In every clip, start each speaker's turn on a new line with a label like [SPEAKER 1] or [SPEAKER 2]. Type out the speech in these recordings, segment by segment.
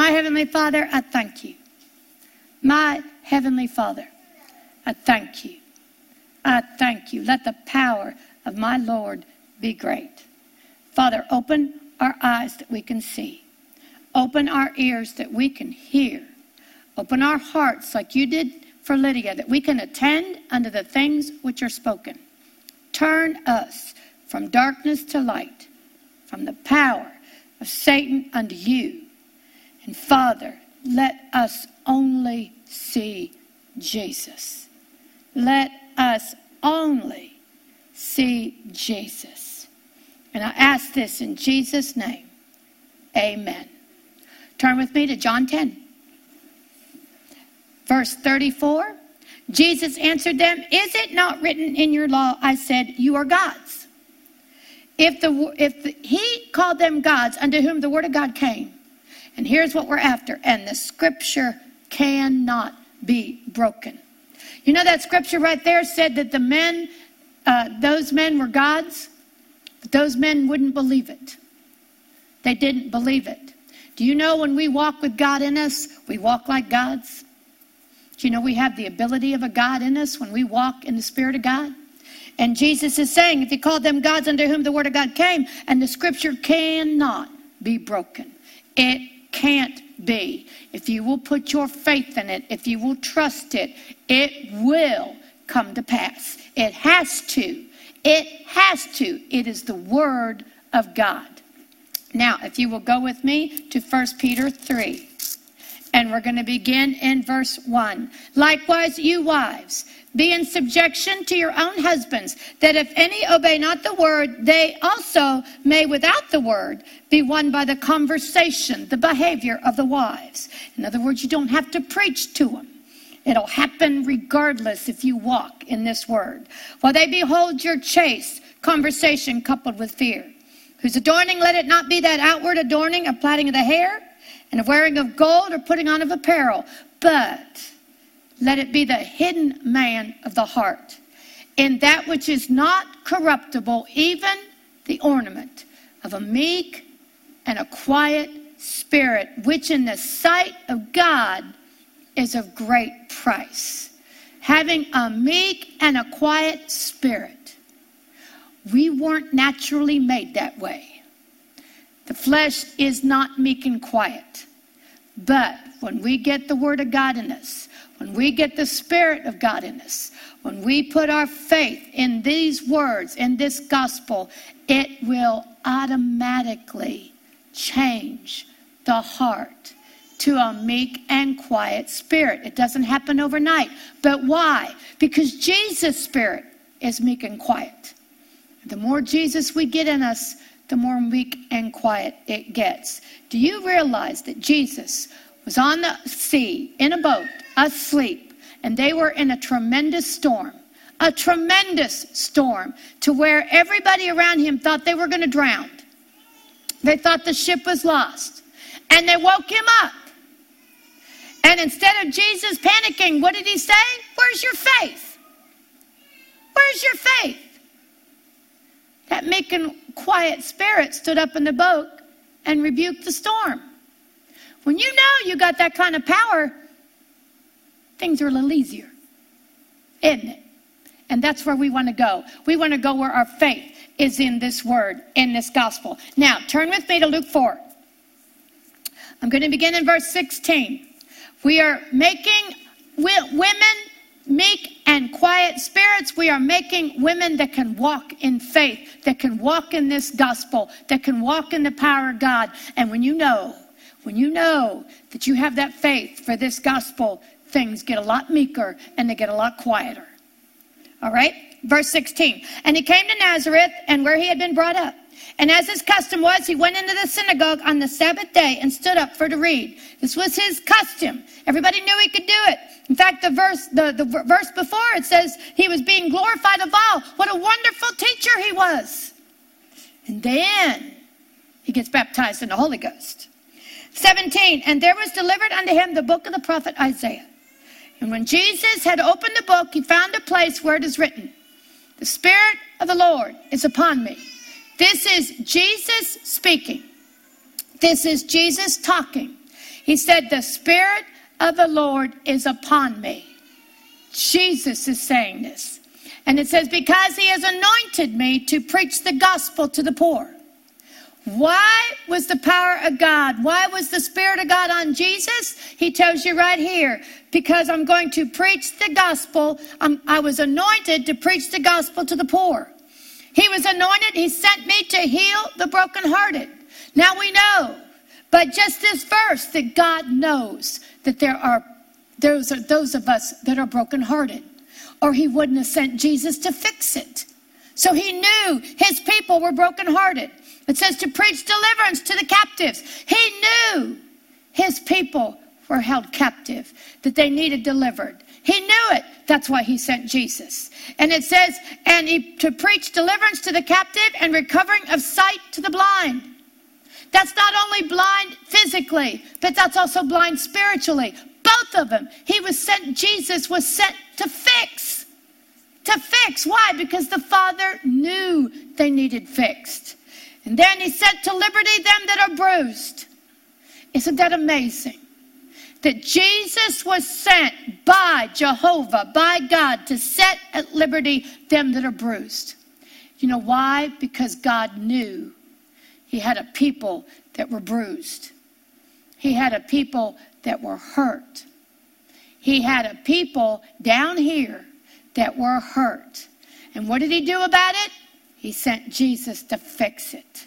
[SPEAKER 1] My Heavenly Father, I thank you. My Heavenly Father, I thank you. I thank you. Let the power of my Lord be great. Father, open our eyes that we can see. Open our ears that we can hear. Open our hearts like you did for Lydia, that we can attend unto the things which are spoken. Turn us from darkness to light, from the power of Satan unto you. And Father, let us only see Jesus. Let us only see Jesus. And I ask this in Jesus' name. Amen. Turn with me to John 10. Verse 34. Jesus answered them, Is it not written in your law? I said, You are gods. If, the, if the, he called them gods unto whom the word of God came, and here's what we're after, and the scripture cannot be broken. You know that scripture right there said that the men, uh, those men were gods, but those men wouldn't believe it. They didn't believe it. Do you know when we walk with God in us, we walk like gods? Do you know we have the ability of a God in us when we walk in the Spirit of God? And Jesus is saying, if you called them gods under whom the word of God came, and the scripture cannot be broken. It can't be. If you will put your faith in it, if you will trust it, it will come to pass. It has to. It has to. It is the word of God. Now, if you will go with me to 1 Peter 3. And we're going to begin in verse 1. Likewise, you wives, be in subjection to your own husbands, that if any obey not the word, they also may, without the word, be won by the conversation, the behavior of the wives. In other words, you don't have to preach to them. It'll happen regardless if you walk in this word. While they behold your chaste conversation coupled with fear, whose adorning let it not be that outward adorning of plaiting of the hair and of wearing of gold or putting on of apparel, but let it be the hidden man of the heart, in that which is not corruptible, even the ornament of a meek and a quiet spirit, which in the sight of God is of great price. Having a meek and a quiet spirit. We weren't naturally made that way. The flesh is not meek and quiet. But when we get the Word of God in us, when we get the Spirit of God in us, when we put our faith in these words, in this gospel, it will automatically change the heart to a meek and quiet spirit. It doesn't happen overnight. But why? Because Jesus' spirit is meek and quiet. The more Jesus we get in us, the more meek and quiet it gets. Do you realize that Jesus was on the sea in a boat, asleep, and they were in a tremendous storm? A tremendous storm to where everybody around him thought they were going to drown. They thought the ship was lost. And they woke him up. And instead of Jesus panicking, what did he say? Where's your faith? Where's your faith? That meek and quiet spirit stood up in the boat and rebuked the storm. When you know you got that kind of power, things are a little easier, isn't it? And that's where we want to go. We want to go where our faith is in this word, in this gospel. Now, turn with me to Luke 4. I'm going to begin in verse 16. We are making women meek and quiet spirits. We are making women that can walk in faith, that can walk in this gospel, that can walk in the power of God. And when you know, when you know that you have that faith for this gospel, things get a lot meeker and they get a lot quieter. All right? Verse 16. And he came to Nazareth and where he had been brought up. And as his custom was, he went into the synagogue on the Sabbath day and stood up for to read. This was his custom. Everybody knew he could do it. In fact, the verse, the, the verse before it says he was being glorified of all. What a wonderful teacher he was. And then he gets baptized in the Holy Ghost. 17, and there was delivered unto him the book of the prophet Isaiah. And when Jesus had opened the book, he found a place where it is written, The Spirit of the Lord is upon me this is Jesus speaking. This is Jesus talking. He said, The Spirit of the Lord is upon me. Jesus is saying this. And it says, Because he has anointed me to preach the gospel to the poor. Why was the power of God? Why was the Spirit of God on Jesus? He tells you right here, because I'm going to preach the gospel. I'm, I was anointed to preach the gospel to the poor. He was anointed. He sent me to heal the brokenhearted. Now we know, but just this verse, that God knows that there are those, are those of us that are brokenhearted, or He wouldn't have sent Jesus to fix it. So He knew His people were brokenhearted. It says to preach deliverance to the captives. He knew his people were held captive, that they needed delivered. He knew it. That's why he sent Jesus. And it says, and he, to preach deliverance to the captive and recovering of sight to the blind. That's not only blind physically, but that's also blind spiritually. Both of them. He was sent, Jesus was sent to fix. To fix. Why? Because the Father knew they needed fixed. And then he set to liberty them that are bruised. Isn't that amazing? That Jesus was sent by Jehovah, by God, to set at liberty them that are bruised. You know why? Because God knew he had a people that were bruised. He had a people that were hurt. He had a people down here that were hurt. And what did he do about it? He sent Jesus to fix it.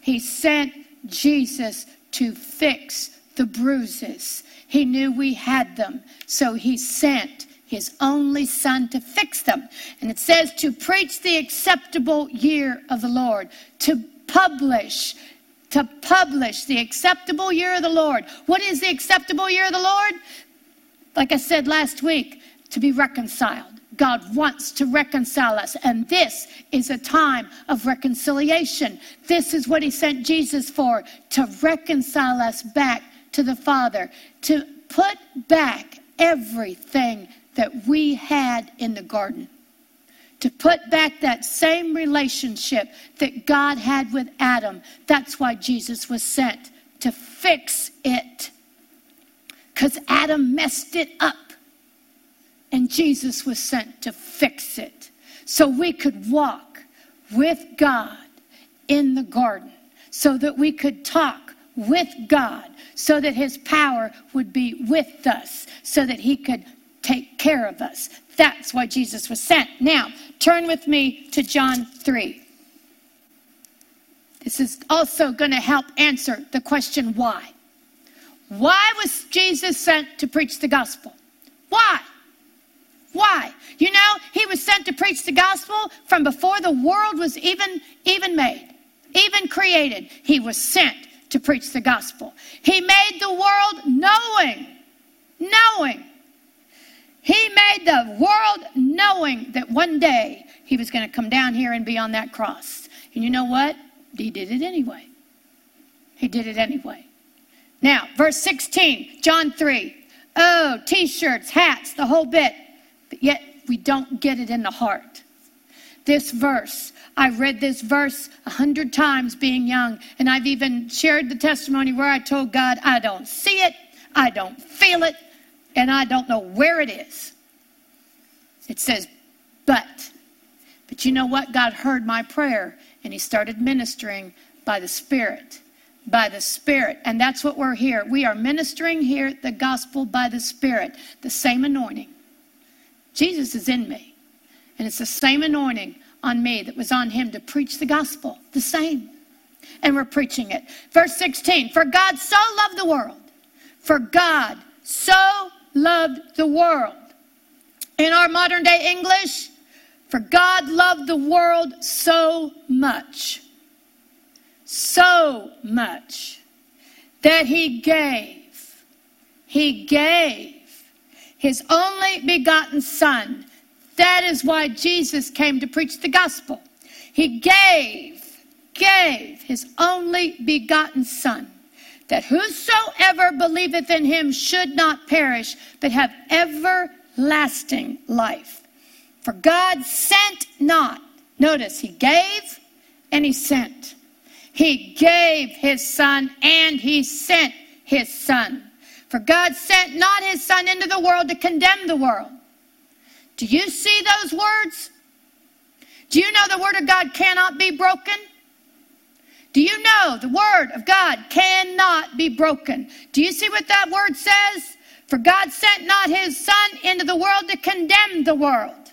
[SPEAKER 1] He sent Jesus to fix the bruises. He knew we had them, so he sent his only son to fix them. And it says to preach the acceptable year of the Lord, to publish, to publish the acceptable year of the Lord. What is the acceptable year of the Lord? Like I said last week, to be reconciled. God wants to reconcile us. And this is a time of reconciliation. This is what He sent Jesus for to reconcile us back to the Father, to put back everything that we had in the garden. To put back that same relationship that God had with Adam. That's why Jesus was sent to fix it. Because Adam messed it up. And Jesus was sent to fix it so we could walk with God in the garden, so that we could talk with God, so that his power would be with us, so that he could take care of us. That's why Jesus was sent. Now, turn with me to John 3. This is also going to help answer the question why. Why was Jesus sent to preach the gospel? Why? Why? You know, he was sent to preach the gospel from before the world was even even made, even created. He was sent to preach the gospel. He made the world knowing, knowing. He made the world knowing that one day he was going to come down here and be on that cross. And you know what? He did it anyway. He did it anyway. Now, verse 16, John 3. Oh, t shirts, hats, the whole bit but yet we don't get it in the heart. This verse, I read this verse a hundred times being young, and I've even shared the testimony where I told God, I don't see it, I don't feel it, and I don't know where it is. It says, but. But you know what? God heard my prayer, and He started ministering by the Spirit. By the Spirit. And that's what we're here. We are ministering here the gospel by the Spirit, the same anointing. Jesus is in me. And it's the same anointing on me that was on him to preach the gospel. The same. And we're preaching it. Verse 16 For God so loved the world. For God so loved the world. In our modern day English, for God loved the world so much, so much, that he gave, he gave his only begotten Son. That is why Jesus came to preach the gospel. He gave, gave his only begotten Son, that whosoever believeth in him should not perish, but have everlasting life. For God sent not, notice, he gave and he sent. He gave his Son and he sent his Son For God sent not his Son into the world to condemn the world. Do you see those words? Do you know the Word of God cannot be broken? Do you know the Word of God cannot be broken? Do you see what that word says? For God sent not his Son into the world to condemn the world.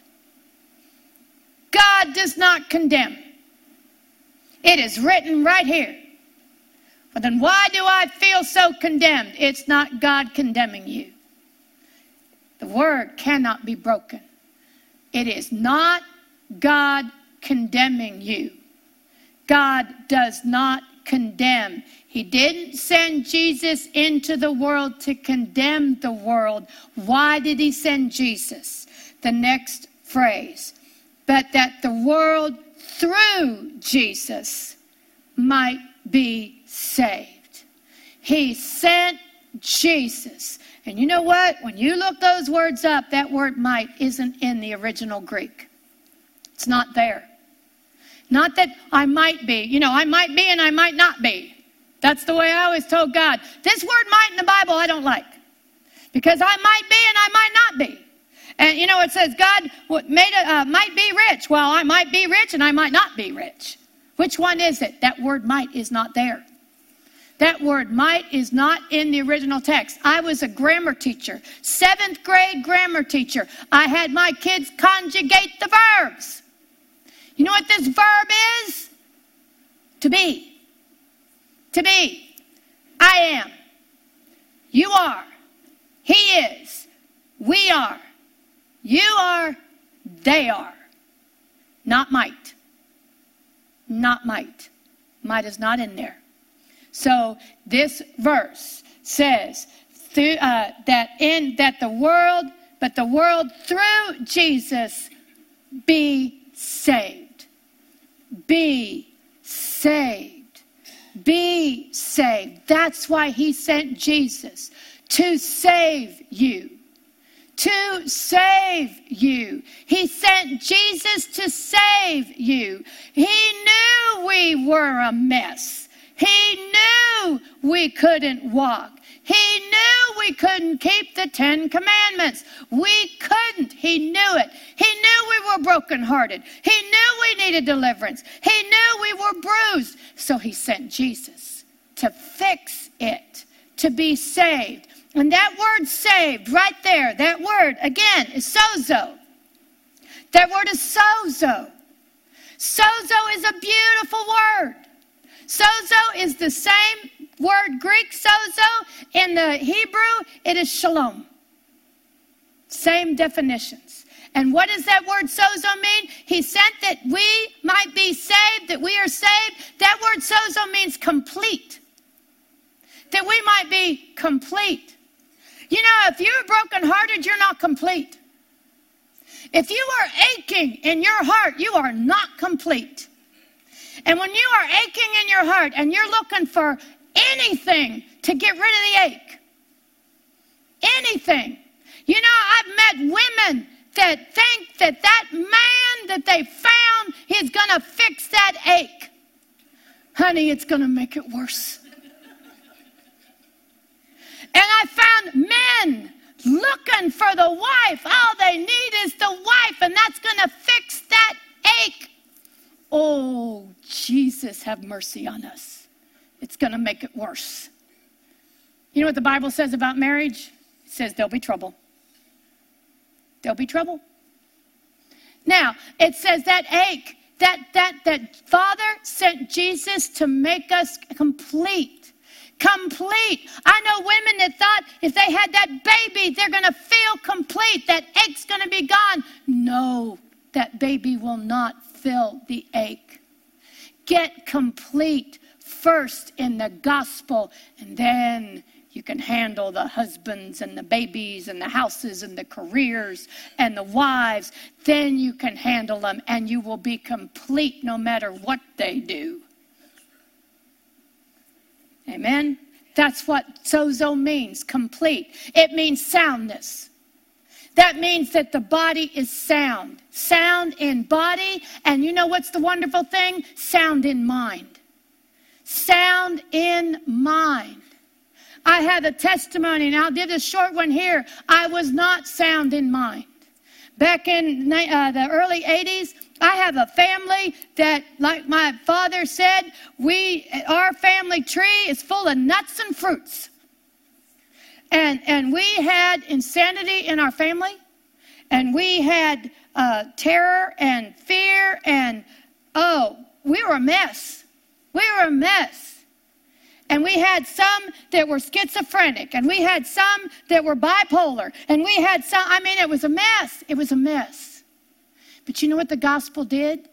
[SPEAKER 1] God does not condemn. It is written right here. But then why do I feel so condemned? It's not God condemning you. The word cannot be broken. It is not God condemning you. God does not condemn. He didn't send Jesus into the world to condemn the world. Why did he send Jesus? The next phrase. But that the world through Jesus might be saved. He sent Jesus. And you know what? When you look those words up, that word might isn't in the original Greek. It's not there. Not that I might be. You know, I might be and I might not be. That's the way I always told God. This word might in the Bible I don't like. Because I might be and I might not be. And you know, it says God made a, uh, might be rich. Well, I might be rich and I might not be rich. Which one is it? That word might is not there. That word might is not in the original text. I was a grammar teacher, seventh grade grammar teacher. I had my kids conjugate the verbs. You know what this verb is? To be. To be. I am. You are. He is. We are. You are, they are. Not might. Not might. Might is not in there. So this verse says uh, that in that the world, but the world through Jesus be saved. Be saved. Be saved. That's why he sent Jesus to save you to save you. He sent Jesus to save you. He knew we were a mess. He knew we couldn't walk. He knew we couldn't keep the Ten Commandments. We couldn't. He knew it. He knew we were brokenhearted. He knew we needed deliverance. He knew we were bruised. So he sent Jesus to fix it, to be saved. And that word saved right there, that word again is sozo. That word is sozo. Sozo is a beautiful word. Sozo is the same word Greek sozo. In the Hebrew, it is shalom. Same definitions. And what does that word sozo mean? He sent that we might be saved, that we are saved. That word sozo means complete. That we might be complete. You know, if you're brokenhearted, you're not complete. If you are aching in your heart, you are not complete. And when you are aching in your heart and you're looking for anything to get rid of the ache, anything. You know, I've met women that think that that man that they found is going to fix that ache. Honey, it's going to make it worse. And I found men looking for the wife. All they need is the wife, and that's going to fix that ache. Oh, Jesus, have mercy on us. It's going to make it worse. You know what the Bible says about marriage? It says there'll be trouble. There'll be trouble. Now, it says that ache, that that that Father sent Jesus to make us complete complete. I know women that thought if they had that baby, they're going to feel complete. That ache's going to be gone. No, that baby will not fill the ache. Get complete first in the gospel, and then you can handle the husbands and the babies and the houses and the careers and the wives. Then you can handle them, and you will be complete no matter what they do. Amen? That's what sozo means, complete. It means soundness. That means that the body is sound. Sound in body, and you know what's the wonderful thing? Sound in mind. Sound in mind. I have a testimony, and I'll give a short one here. I was not sound in mind. Back in uh, the early 80s, I have a family that, like my father said, we our family tree is full of nuts and fruits. And, and we had insanity in our family, and we had uh, terror and fear, and oh, we were a mess. We were a mess. And we had some that were schizophrenic, and we had some that were bipolar, and we had some, I mean, it was a mess. It was a mess. But you know what the gospel did?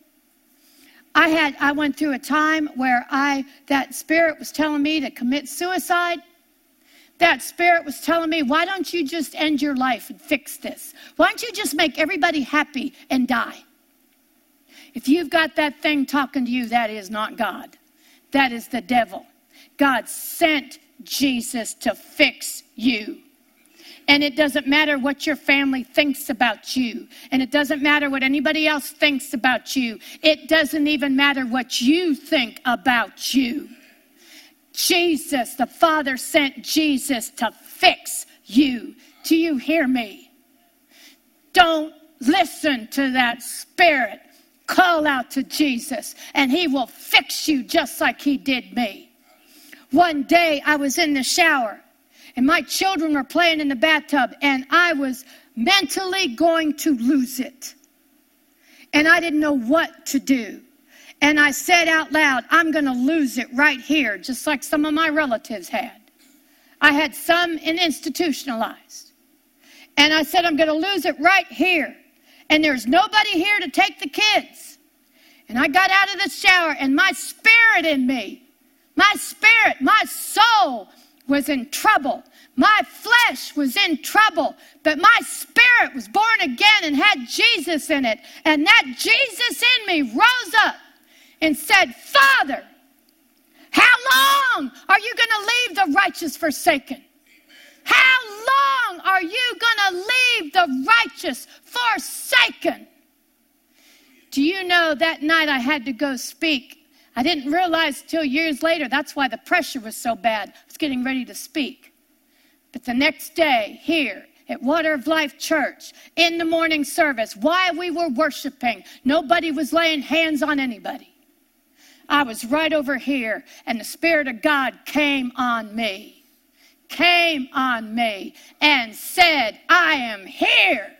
[SPEAKER 1] I had I went through a time where I that spirit was telling me to commit suicide. That spirit was telling me, why don't you just end your life and fix this? Why don't you just make everybody happy and die? If you've got that thing talking to you, that is not God. That is the devil. God sent Jesus to fix you. And it doesn't matter what your family thinks about you. And it doesn't matter what anybody else thinks about you. It doesn't even matter what you think about you. Jesus, the Father sent Jesus to fix you. Do you hear me? Don't listen to that spirit. Call out to Jesus, and He will fix you just like He did me. One day I was in the shower and my children were playing in the bathtub and I was mentally going to lose it. And I didn't know what to do. And I said out loud, I'm going to lose it right here, just like some of my relatives had. I had some in institutionalized. And I said, I'm going to lose it right here. And there's nobody here to take the kids. And I got out of the shower, and my spirit in me my spirit, my soul was in trouble. My flesh was in trouble, but my spirit was born again and had Jesus in it. And that Jesus in me rose up and said, Father, how long are you going to leave the righteous forsaken? How long are you going to leave the righteous forsaken? Do you know that night I had to go speak I didn't realize till years later that's why the pressure was so bad. I was getting ready to speak. But the next day, here at Water of Life Church, in the morning service, while we were worshiping, nobody was laying hands on anybody. I was right over here, and the Spirit of God came on me, came on me, and said, I am here.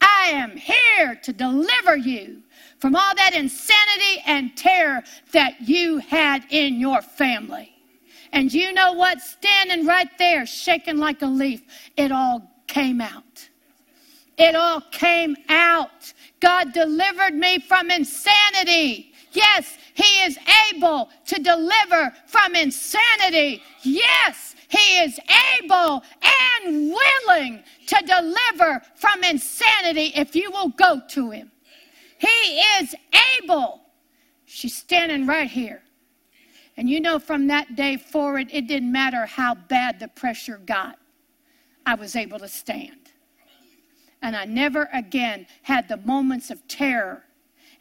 [SPEAKER 1] I am here to deliver you from all that insanity and terror that you had in your family. And you know what? Standing right there, shaking like a leaf, it all came out. It all came out. God delivered me from insanity. Yes, He is able to deliver from insanity. Yes, He is able and willing to deliver from insanity if you will go to Him. He is able. She's standing right here. And you know, from that day forward, it didn't matter how bad the pressure got, I was able to stand. And I never again had the moments of terror.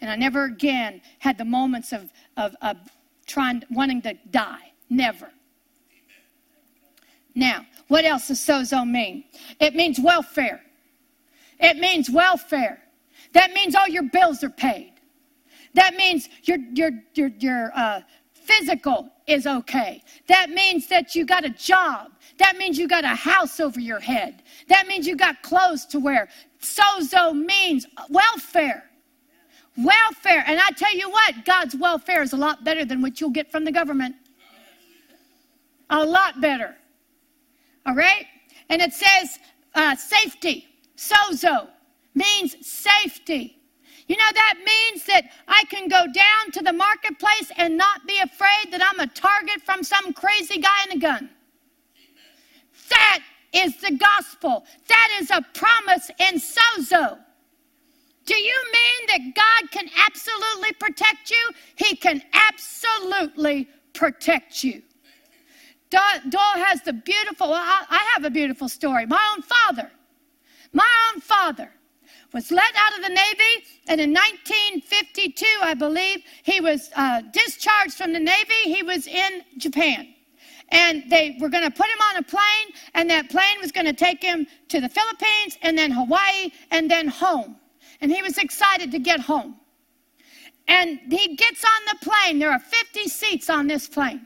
[SPEAKER 1] And I never again had the moments of, of, of trying, wanting to die. Never. Now, what else does sozo mean? It means welfare. It means welfare. That means all your bills are paid. That means your, your, your, your uh, physical is okay. That means that you got a job. That means you got a house over your head. That means you got clothes to wear. Sozo means welfare. Welfare. And I tell you what, God's welfare is a lot better than what you'll get from the government. A lot better. All right? And it says uh, safety. Sozo means safety. You know, that means that I can go down to the marketplace and not be afraid that I'm a target from some crazy guy in a gun. That is the gospel. That is a promise in sozo. Do you mean that God can absolutely protect you? He can absolutely protect you. Doyle has the beautiful, I have a beautiful story. My own father, my own father was let out of the Navy, and in 1952, I believe, he was uh, discharged from the Navy. He was in Japan. and they were going to put him on a plane, and that plane was going to take him to the Philippines and then Hawaii and then home. And he was excited to get home. And he gets on the plane. There are 50 seats on this plane.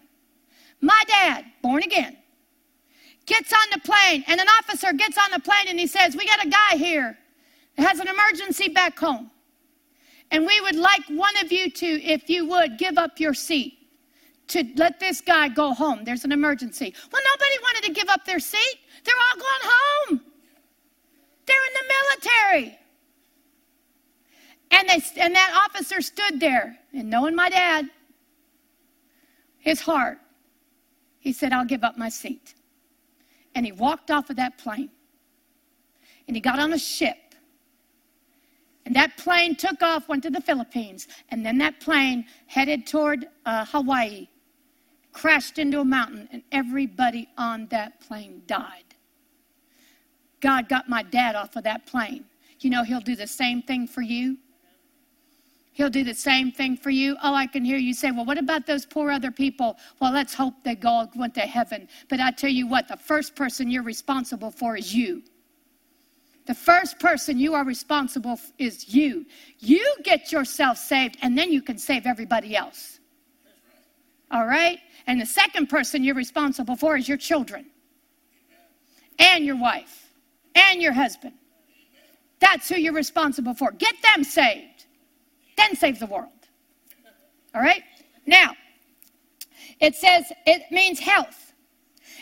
[SPEAKER 1] My dad, born again, gets on the plane, and an officer gets on the plane and he says, We got a guy here that has an emergency back home. And we would like one of you to, if you would, give up your seat to let this guy go home. There's an emergency. Well, nobody wanted to give up their seat. They're all going home. They're in the military. And, they, and that officer stood there, and knowing my dad, his heart, he said, I'll give up my seat. And he walked off of that plane. And he got on a ship. And that plane took off, went to the Philippines. And then that plane headed toward uh, Hawaii crashed into a mountain, and everybody on that plane died. God got my dad off of that plane. You know, He'll do the same thing for you. He'll do the same thing for you. Oh, I can hear you say, well, what about those poor other people? Well, let's hope they all went to heaven. But I tell you what, the first person you're responsible for is you. The first person you are responsible for is you. You get yourself saved, and then you can save everybody else. All right? And the second person you're responsible for is your children and your wife and your husband. That's who you're responsible for. Get them saved, then save the world. All right? Now, it says it means health.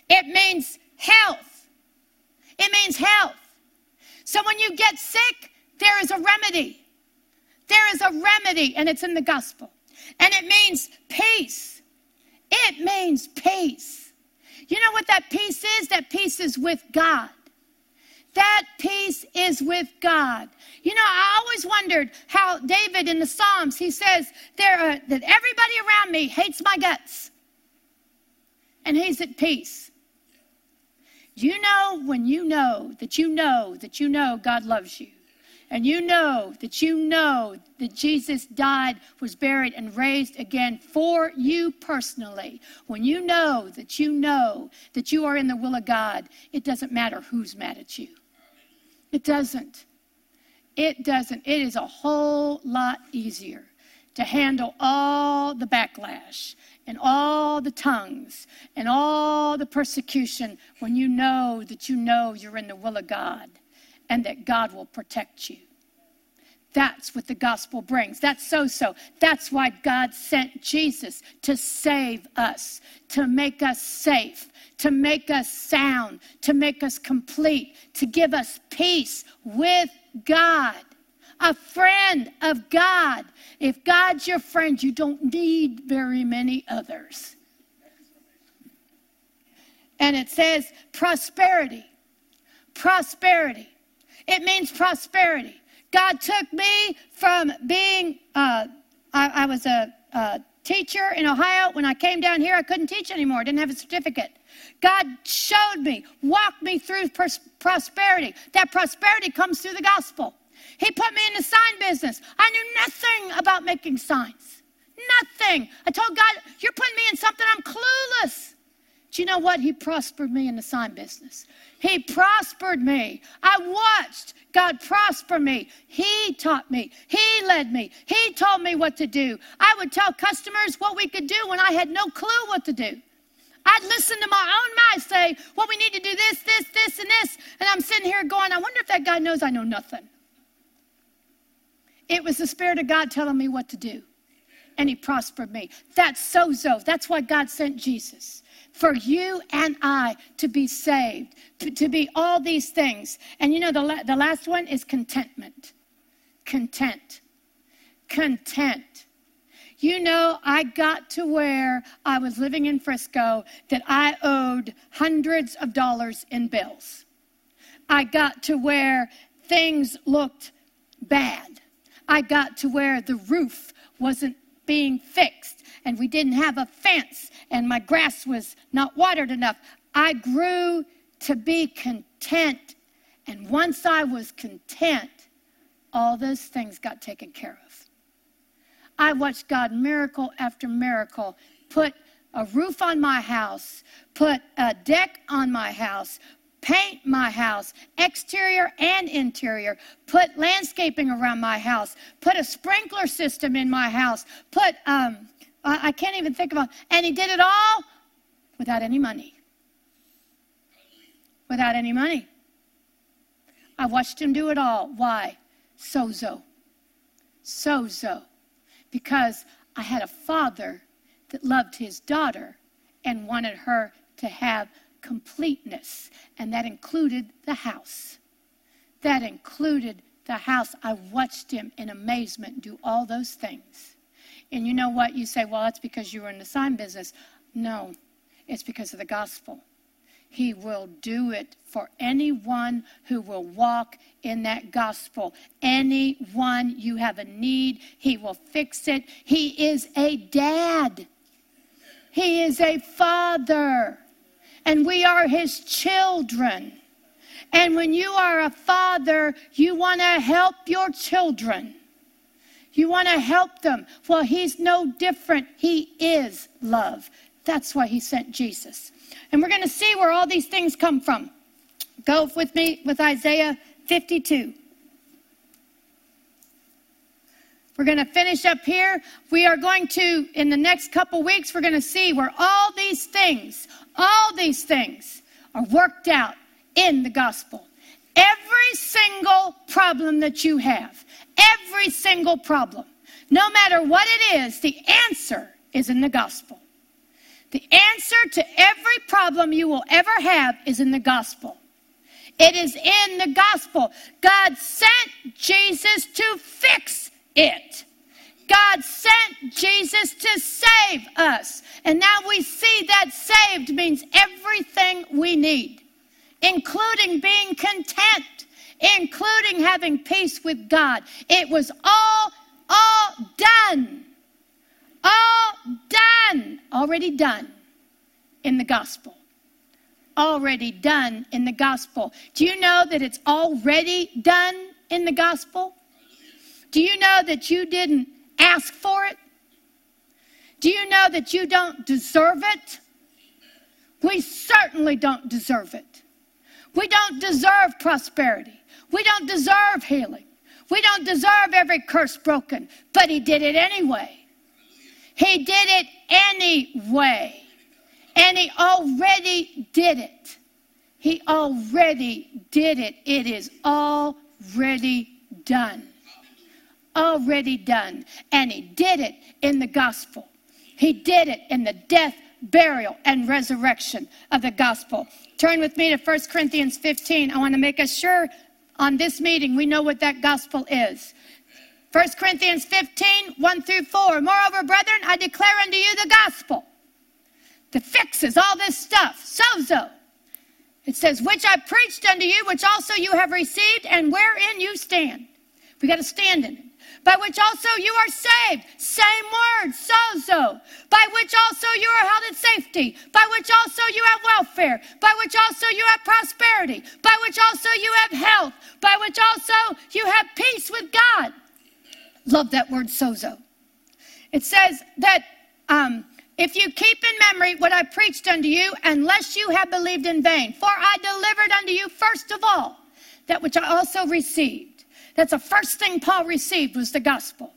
[SPEAKER 1] It means health. It means health. So when you get sick, there is a remedy. There is a remedy, and it's in the gospel. And it means peace. It means peace. You know what that peace is? That peace is with God. That peace is with God. You know, I always wondered how David in the Psalms, he says there are, that everybody around me hates my guts. And he's at peace. You know, when you know that you know that you know God loves you, and you know that you know that Jesus died, was buried, and raised again for you personally, when you know that you know that you are in the will of God, it doesn't matter who's mad at you. It doesn't. It doesn't. It is a whole lot easier to handle all the backlash and all the tongues and all the persecution when you know that you know you're in the will of God and that God will protect you. That's what the gospel brings. That's sozo. That's why God sent Jesus to save us, to make us safe, to make us sound, to make us complete, to give us peace with God. A friend of God. If God's your friend, you don't need very many others. And it says prosperity. Prosperity. It means prosperity. God took me from being, uh, I, I, was a, a teacher in Ohio. When I came down here, I couldn't teach anymore, I didn't have a certificate. God showed me, walked me through pros- prosperity. That prosperity comes through the gospel. He put me in the sign business. I knew nothing about making signs. Nothing. I told God, You're putting me in something I'm clueless. Do you know what? He prospered me in the sign business. He prospered me. I watched God prosper me. He taught me. He led me. He told me what to do. I would tell customers what we could do when I had no clue what to do. I'd listen to my own mind say, well, we need to do this, this, this, and this. And I'm sitting here going, I wonder if that guy knows I know nothing. It was the Spirit of God telling me what to do. And He prospered me. That's sozo. That's why God sent Jesus for you and I to be saved, to, to be all these things. And you know, the, la- the last one is contentment. Content. Content. You know, I got to where I was living in Frisco that I owed hundreds of dollars in bills. I got to where things looked bad. I got to where the roof wasn't being fixed and we didn't have a fence and my grass was not watered enough. I grew to be content. And once I was content, all those things got taken care of. I watched God miracle after miracle put a roof on my house, put a deck on my house, paint my house, exterior and interior, put landscaping around my house, put a sprinkler system in my house, put, um, I, I can't even think of it, and he did it all without any money. Without any money. I watched him do it all. Why? Sozo. Sozo. Because I had a father that loved his daughter and wanted her to have completeness. And that included the house. That included the house. I watched him in amazement do all those things. And you know what? You say, well, that's because you were in the sign business. No, it's because of the gospel. He will do it for anyone who will walk in that gospel. Anyone you have a need, He will fix it. He is a dad, He is a father, and we are His children. And when you are a father, you want to help your children. You want to help them. Well, He's no different. He is love. That's why He sent Jesus. And we're going to see where all these things come from. Go with me with Isaiah 52. We're going to finish up here. We are going to, in the next couple weeks, we're going to see where all these things, all these things are worked out in the gospel. Every single problem that you have, every single problem, no matter what it is, the answer is in the gospel. The answer to every problem you will ever have is in the gospel. It is in the gospel. God sent Jesus to fix it. God sent Jesus to save us. And now we see that saved means everything we need, including being content, including having peace with God. It was all, all done. All done. Already done in the gospel. Already done in the gospel. Do you know that it's already done in the gospel? Do you know that you didn't ask for it? Do you know that you don't deserve it? We certainly don't deserve it. We don't deserve prosperity. We don't deserve healing. We don't deserve every curse broken, but He did it anyway. He did it anyway. And He already did it. He already did it. It is already done. Already done. And He did it in the gospel. He did it in the death, burial, and resurrection of the gospel. Turn with me to 1 Corinthians 15. I want to make us sure on this meeting we know what that gospel is. 1 Corinthians 15, 1 through 4. Moreover, brethren, I declare unto you the gospel that fixes all this stuff. Sozo. It says, which I preached unto you, which also you have received, and wherein you stand. We got to stand in it. By which also you are saved. Same word, sozo. By which also you are held in safety. By which also you have welfare. By which also you have prosperity. By which also you have health. By which also you have peace with God. Love that word sozo. It says that um, if you keep in memory what I preached unto you, unless you have believed in vain, for I delivered unto you first of all that which I also received. That's the first thing Paul received was the gospel.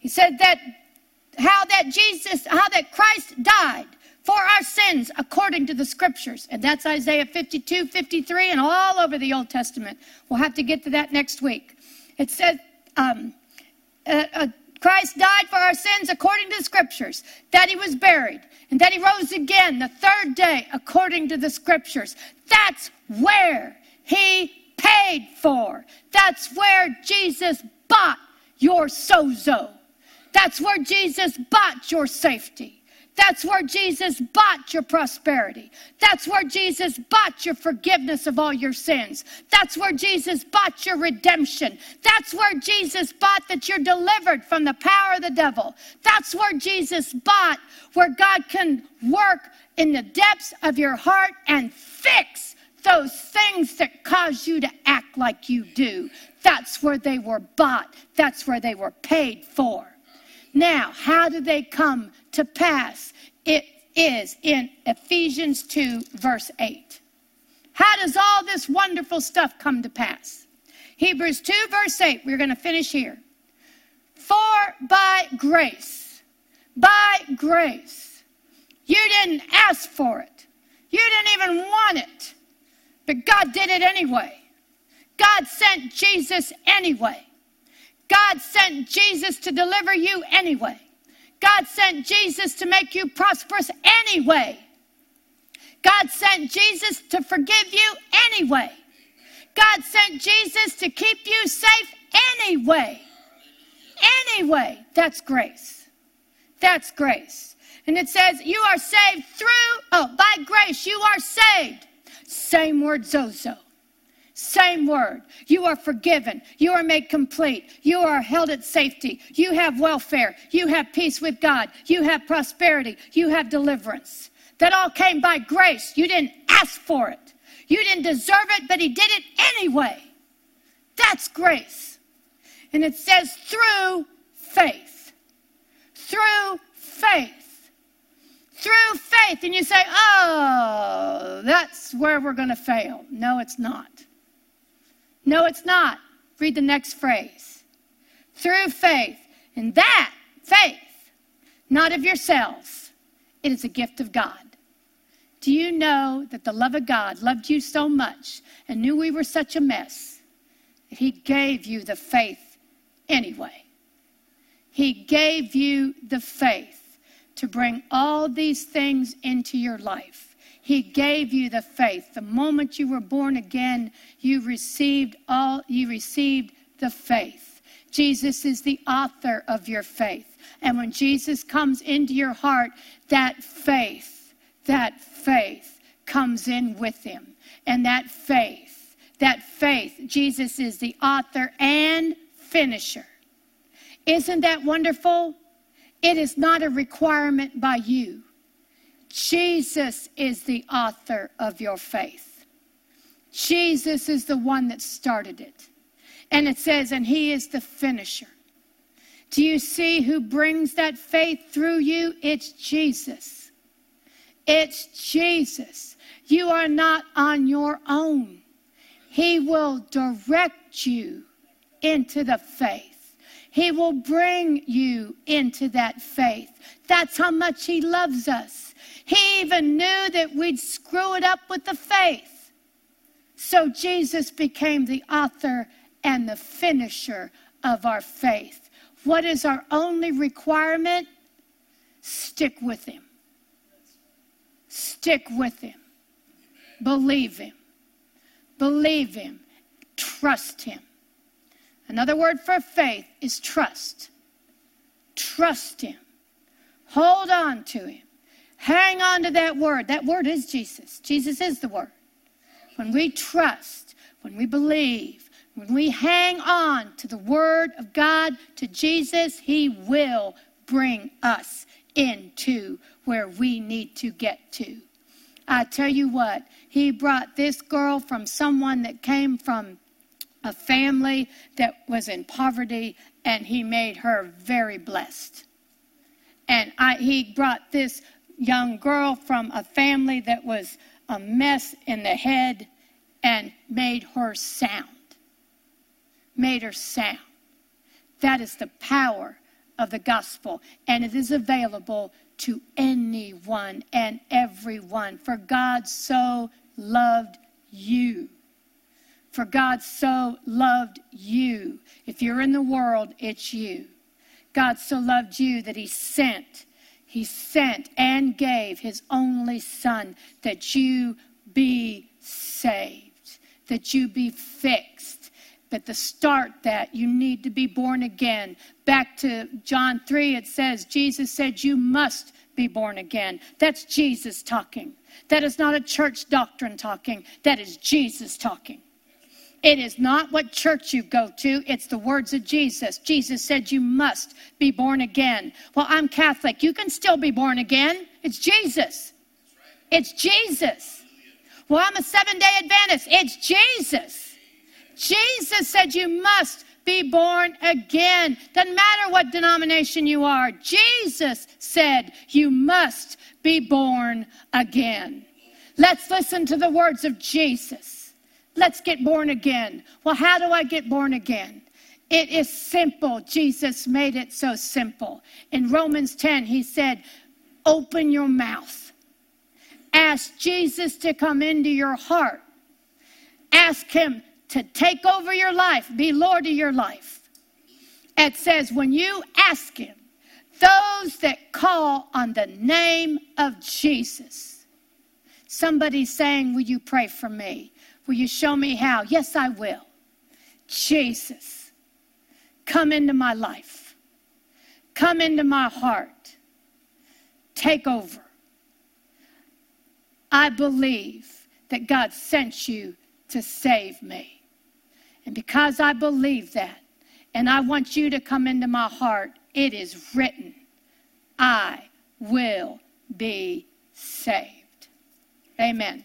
[SPEAKER 1] He said that how that Jesus, how that Christ died for our sins according to the scriptures. And that's Isaiah 52, 53, and all over the Old Testament. We'll have to get to that next week. It says, um, uh, uh, Christ died for our sins according to the scriptures, that he was buried, and that he rose again the third day according to the scriptures. That's where he paid for. That's where Jesus bought your sozo. That's where Jesus bought your safety. That's where Jesus bought your prosperity. That's where Jesus bought your forgiveness of all your sins. That's where Jesus bought your redemption. That's where Jesus bought that you're delivered from the power of the devil. That's where Jesus bought where God can work in the depths of your heart and fix those things that cause you to act like you do. That's where they were bought. That's where they were paid for. Now, how do they come to pass? It is in Ephesians 2, verse 8. How does all this wonderful stuff come to pass? Hebrews 2, verse 8, we're going to finish here. For by grace, by grace, you didn't ask for it, you didn't even want it, but God did it anyway. God sent Jesus anyway. God sent Jesus to deliver you anyway. God sent Jesus to make you prosperous anyway. God sent Jesus to forgive you anyway. God sent Jesus to keep you safe anyway. Anyway, that's grace. That's grace. And it says, You are saved through, oh, by grace, you are saved. Same word, sozo. Same word. You are forgiven. You are made complete. You are held at safety. You have welfare. You have peace with God. You have prosperity. You have deliverance. That all came by grace. You didn't ask for it. You didn't deserve it, but He did it anyway. That's grace. And it says through faith. Through faith. Through faith. And you say, oh, that's where we're going to fail. No, it's not. No, it's not. Read the next phrase. Through faith. And that faith, not of yourselves, it is a gift of God. Do you know that the love of God loved you so much and knew we were such a mess that He gave you the faith anyway? He gave you the faith to bring all these things into your life. He gave you the faith. The moment you were born again, you received all you received the faith. Jesus is the author of your faith. And when Jesus comes into your heart, that faith, that faith comes in with him. And that faith, that faith, Jesus is the author and finisher. Isn't that wonderful? It is not a requirement by you. Jesus is the author of your faith. Jesus is the one that started it. And it says, and he is the finisher. Do you see who brings that faith through you? It's Jesus. It's Jesus. You are not on your own. He will direct you into the faith. He will bring you into that faith. That's how much He loves us. He even knew that we'd screw it up with the faith. So Jesus became the author and the finisher of our faith. What is our only requirement? Stick with Him. Stick with Him. Believe Him. Believe Him. Trust Him. Another word for faith is trust. Trust Him. Hold on to Him. Hang on to that word. That word is Jesus. Jesus is the word. When we trust, when we believe, when we hang on to the word of God, to Jesus, he will bring us into where we need to get to. I tell you what, he brought this girl from someone that came from a family that was in poverty, and he made her very blessed. And I, he brought this young girl from a family that was a mess in the head and made her sound. Made her sound. That is the power of the gospel, and it is available to anyone and everyone. For God so loved you. For God so loved you. If you're in the world, it's you. God so loved you that He sent he sent and gave his only son that you be saved, that you be fixed. But to start that, you need to be born again. Back to John 3, it says, Jesus said, You must be born again. That's Jesus talking. That is not a church doctrine talking, that is Jesus talking. It is not what church you go to, it's the words of Jesus. Jesus said you must be born again. Well, I'm Catholic. You can still be born again. It's Jesus. It's Jesus. Well, I'm a seven day Adventist. It's Jesus. Jesus said you must be born again. Doesn't matter what denomination you are. Jesus said you must be born again. Let's listen to the words of Jesus. Let's get born again. Well, how do I get born again? It is simple. Jesus made it so simple. In Romans 10, he said, Open your mouth. Ask Jesus to come into your heart. Ask him to take over your life, be Lord of your life. It says, when you ask him, those that call on the name of Jesus. Somebody saying, Will you pray for me? Will you show me how? Yes, I will. Jesus, come into my life, come into my heart, take over. I believe that God sent you to save me. And because I believe that, and I want you to come into my heart, it is written, I will be saved. Amen.